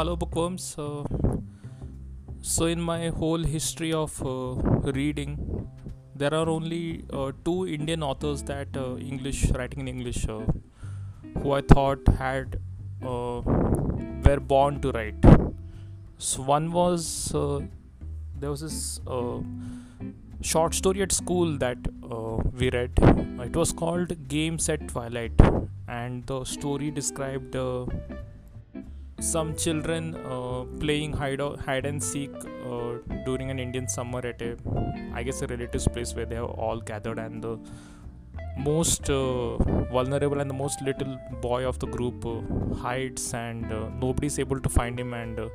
Hello, bookworms. Uh, so, in my whole history of uh, reading, there are only uh, two Indian authors that uh, English writing in English uh, who I thought had uh, were born to write. So, one was uh, there was this short story at school that we read. It was called Games at Twilight, and the story described. Some children uh, playing hide, hide and seek uh, during an Indian summer at a, I guess, a relative's place where they have all gathered, and the most uh, vulnerable and the most little boy of the group uh, hides, and uh, nobody's able to find him. And uh,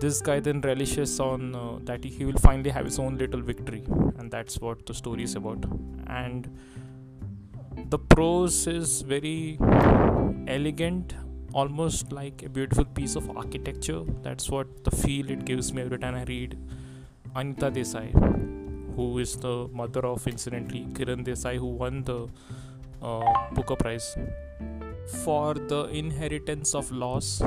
this guy then relishes on uh, that he will finally have his own little victory, and that's what the story is about. And the prose is very elegant almost like a beautiful piece of architecture. That's what the feel it gives me every time I read Anita Desai, who is the mother of, incidentally, Kiran Desai, who won the uh, Booker Prize for the inheritance of loss.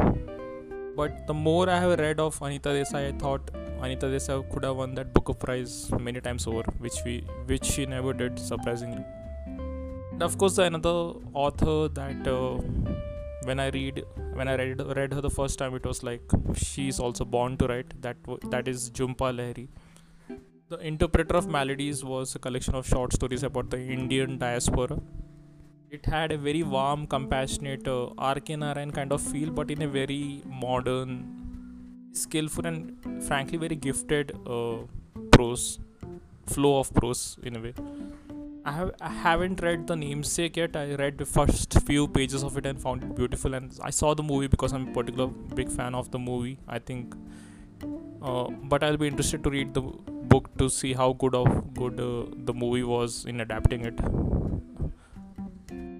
But the more I have read of Anita Desai, I thought Anita Desai could have won that Booker Prize many times over, which we which she never did, surprisingly. And of course, another author that uh, when I read when I read read her the first time, it was like she's also born to write. That that is Jhumpa Lahiri. The Interpreter of Maladies was a collection of short stories about the Indian diaspora. It had a very warm, compassionate, uh, R.K. Narayan kind of feel, but in a very modern, skillful, and frankly very gifted uh, prose flow of prose in a way. I have I haven't read the namesake yet. I read the first few pages of it and found it beautiful. And I saw the movie because I'm a particular big fan of the movie. I think, uh, but I'll be interested to read the book to see how good of good uh, the movie was in adapting it,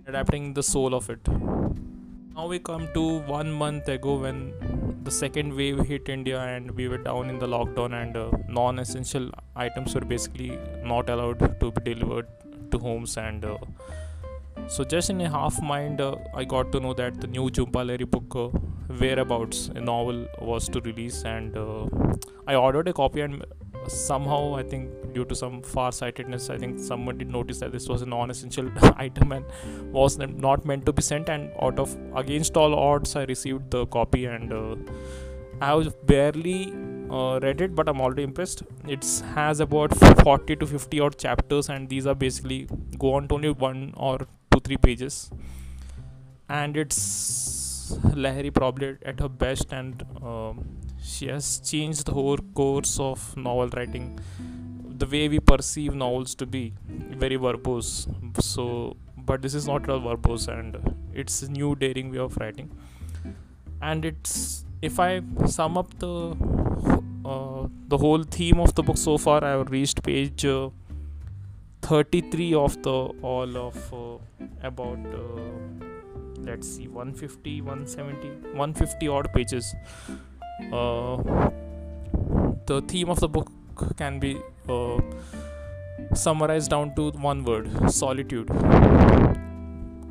adapting the soul of it. Now we come to one month ago when the second wave hit India and we were down in the lockdown and uh, non-essential items were basically not allowed to be delivered to homes and uh, so just in a half mind uh, i got to know that the new Jhumpa Lahiri book uh, whereabouts a novel was to release and i ordered a copy and somehow i think due to some far-sightedness i think someone did notice that this was a non-essential item and was not meant to be sent and out of against all odds i received the copy and uh, i was barely uh, read it but i'm already impressed. It has about 40 to 50 odd chapters and these are basically go on to only one or two three pages. And it's Lahiri probably at her best and um, she has changed the whole course of novel writing. The way we perceive novels to be very verbose. So but this is not a verbose and it's a new daring way of writing. And it's if I sum up the the whole theme of the book so far, I have reached page uh, 33 of the all of uh, about uh, let's see 150 170 150 odd pages. Uh, the theme of the book can be uh, summarized down to one word solitude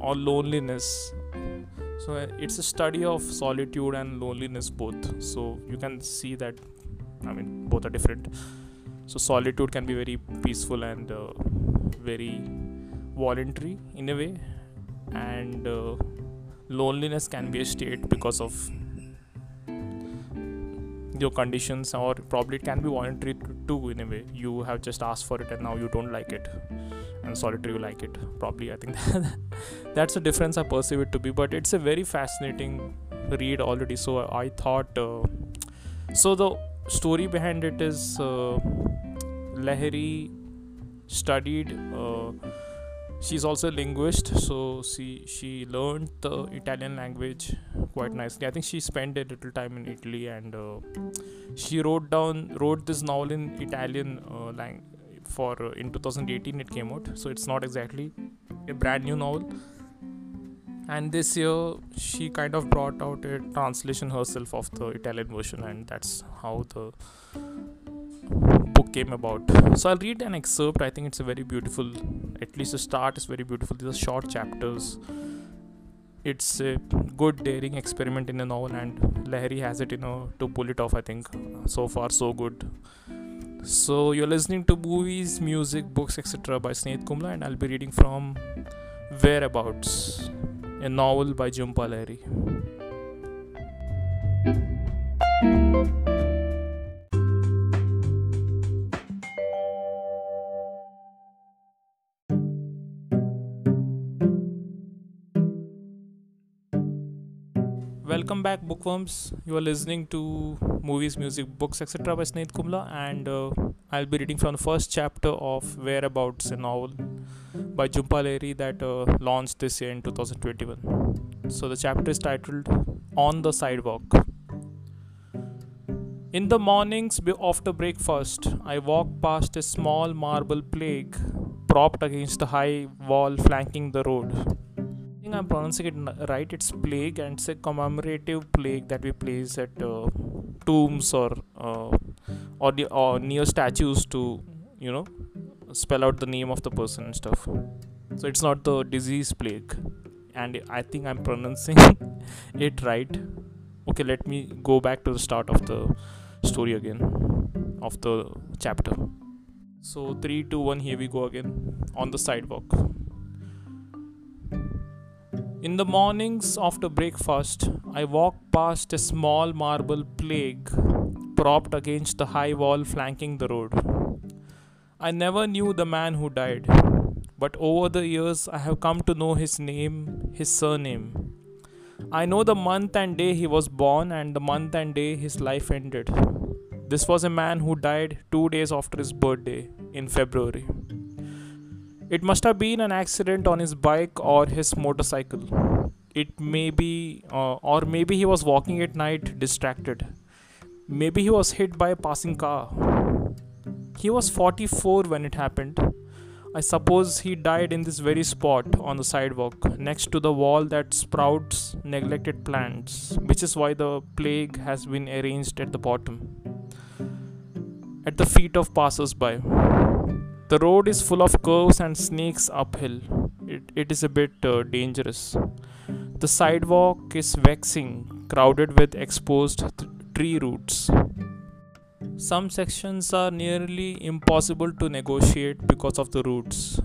or loneliness. So uh, it's a study of solitude and loneliness both. So you can see that i mean both are different. So solitude can be very peaceful and uh, very voluntary in a way. And uh, loneliness can be a state because of your conditions or probably it can be voluntary too in a way. You have just asked for it and now you don't like it. And solitary you like it probably. I think that's the difference i perceive it to be. But it's a very fascinating read already. So i thought uh, so the story behind it is uh, lahiri studied uh, she's also a linguist so she she learned the italian language quite nicely. I think she spent a little time in italy and uh, she wrote down wrote this novel in italian uh, language for uh, in 2018 it came out. So it's not exactly a brand new novel and this year she kind of brought out a translation herself of the italian version and that's how the book came about. So i'll read an excerpt. I think it's a very beautiful at least the start is very beautiful. These are short chapters. It's a good daring experiment in a novel and Lahiri has it you know to pull it off I think. So far so good. So you're listening to movies music books etc by Snehat Kumla and I'll be reading from Whereabouts a novel by Jhumpa Lahiri Welcome back, bookworms. You are listening to movies, music, books, etc. by Snehat Kumla, and uh, I'll be reading from the first chapter of Whereabouts, a novel by Jhumpa Lahiri that uh, launched this year in 2021. So the chapter is titled On the Sidewalk. In the mornings after breakfast, I walk past a small marble plaque propped against the high wall flanking the road think I'm pronouncing it right. It's plague and it's a commemorative plaque that we place at uh, tombs or uh, or, the, or near statues to you know spell out the name of the person and stuff. So it's not the disease plague, and I think I'm pronouncing it right. Okay, let me go back to the start of the story again of the chapter. So three, two, one. Here we go again on the sidewalk. In the mornings after breakfast, I walk past a small marble plaque propped against the high wall flanking the road. I never knew the man who died, but over the years I have come to know his name, his surname. I know the month and day he was born and the month and day his life ended. This was a man who died two days after his birthday in February. It must have been an accident on his bike or his motorcycle. It may be, uh, or maybe he was walking at night distracted. Maybe he was hit by a passing car. He was 44 when it happened. I suppose he died in this very spot on the sidewalk next to the wall that sprouts neglected plants, which is why the plaque has been arranged at the bottom, at the feet of passers by. The road is full of curves and snakes uphill. It, it is a bit uh, dangerous. The sidewalk is vexing, crowded with exposed th- tree roots. Some sections are nearly impossible to negotiate because of the roots.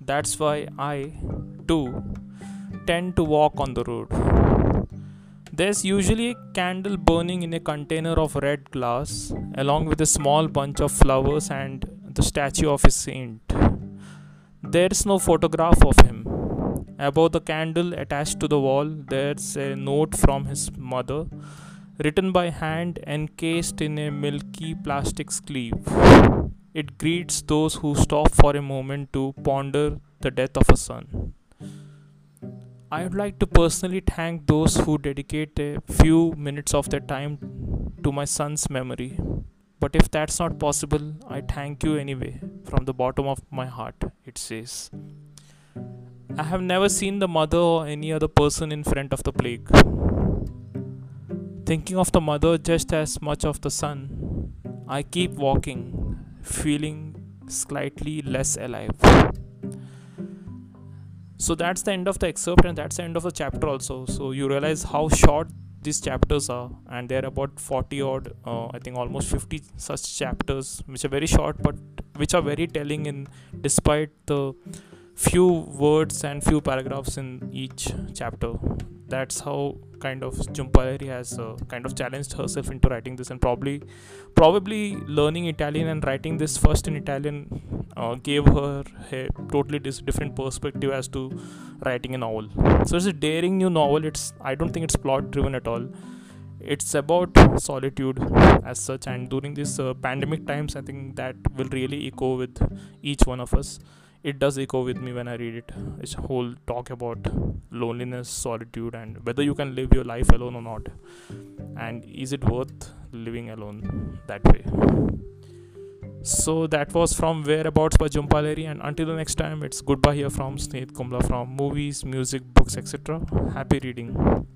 That's why I, too, tend to walk on the road. There's usually a candle burning in a container of red glass, along with a small bunch of flowers and the statue of a saint. There is no photograph of him. Above the candle attached to the wall, there's a note from his mother, written by hand encased in a milky plastic sleeve. It greets those who stop for a moment to ponder the death of a son. I would like to personally thank those who dedicate a few minutes of their time to my son's memory. But if that's not possible, I thank you anyway, from the bottom of my heart, it says. I have never seen the mother or any other person in front of the plague. Thinking of the mother just as much of the son, I keep walking, feeling slightly less alive. So that's the end of the excerpt, and that's the end of the chapter, also. So you realize how short these chapters are and they're about 40 odd uh, i think almost 50 such chapters which are very short but which are very telling in despite the few words and few paragraphs in each chapter. That's how kind of Jhumpa Lahiri has uh, kind of challenged herself into writing this and probably probably learning Italian and writing this first in Italian uh, gave her a totally different perspective as to writing a novel. So it's a daring new novel. It's I don't think it's plot driven at all. It's about solitude as such and during these uh, pandemic times I think that will really echo with each one of us it does echo with me when I read it. It's a whole talk about loneliness, solitude, and whether you can live your life alone or not. And is it worth living alone that way? So that was from Whereabouts by Jhumpa. And until the next time, it's goodbye here from Snehat Kumla from movies, music, books, etc. Happy reading.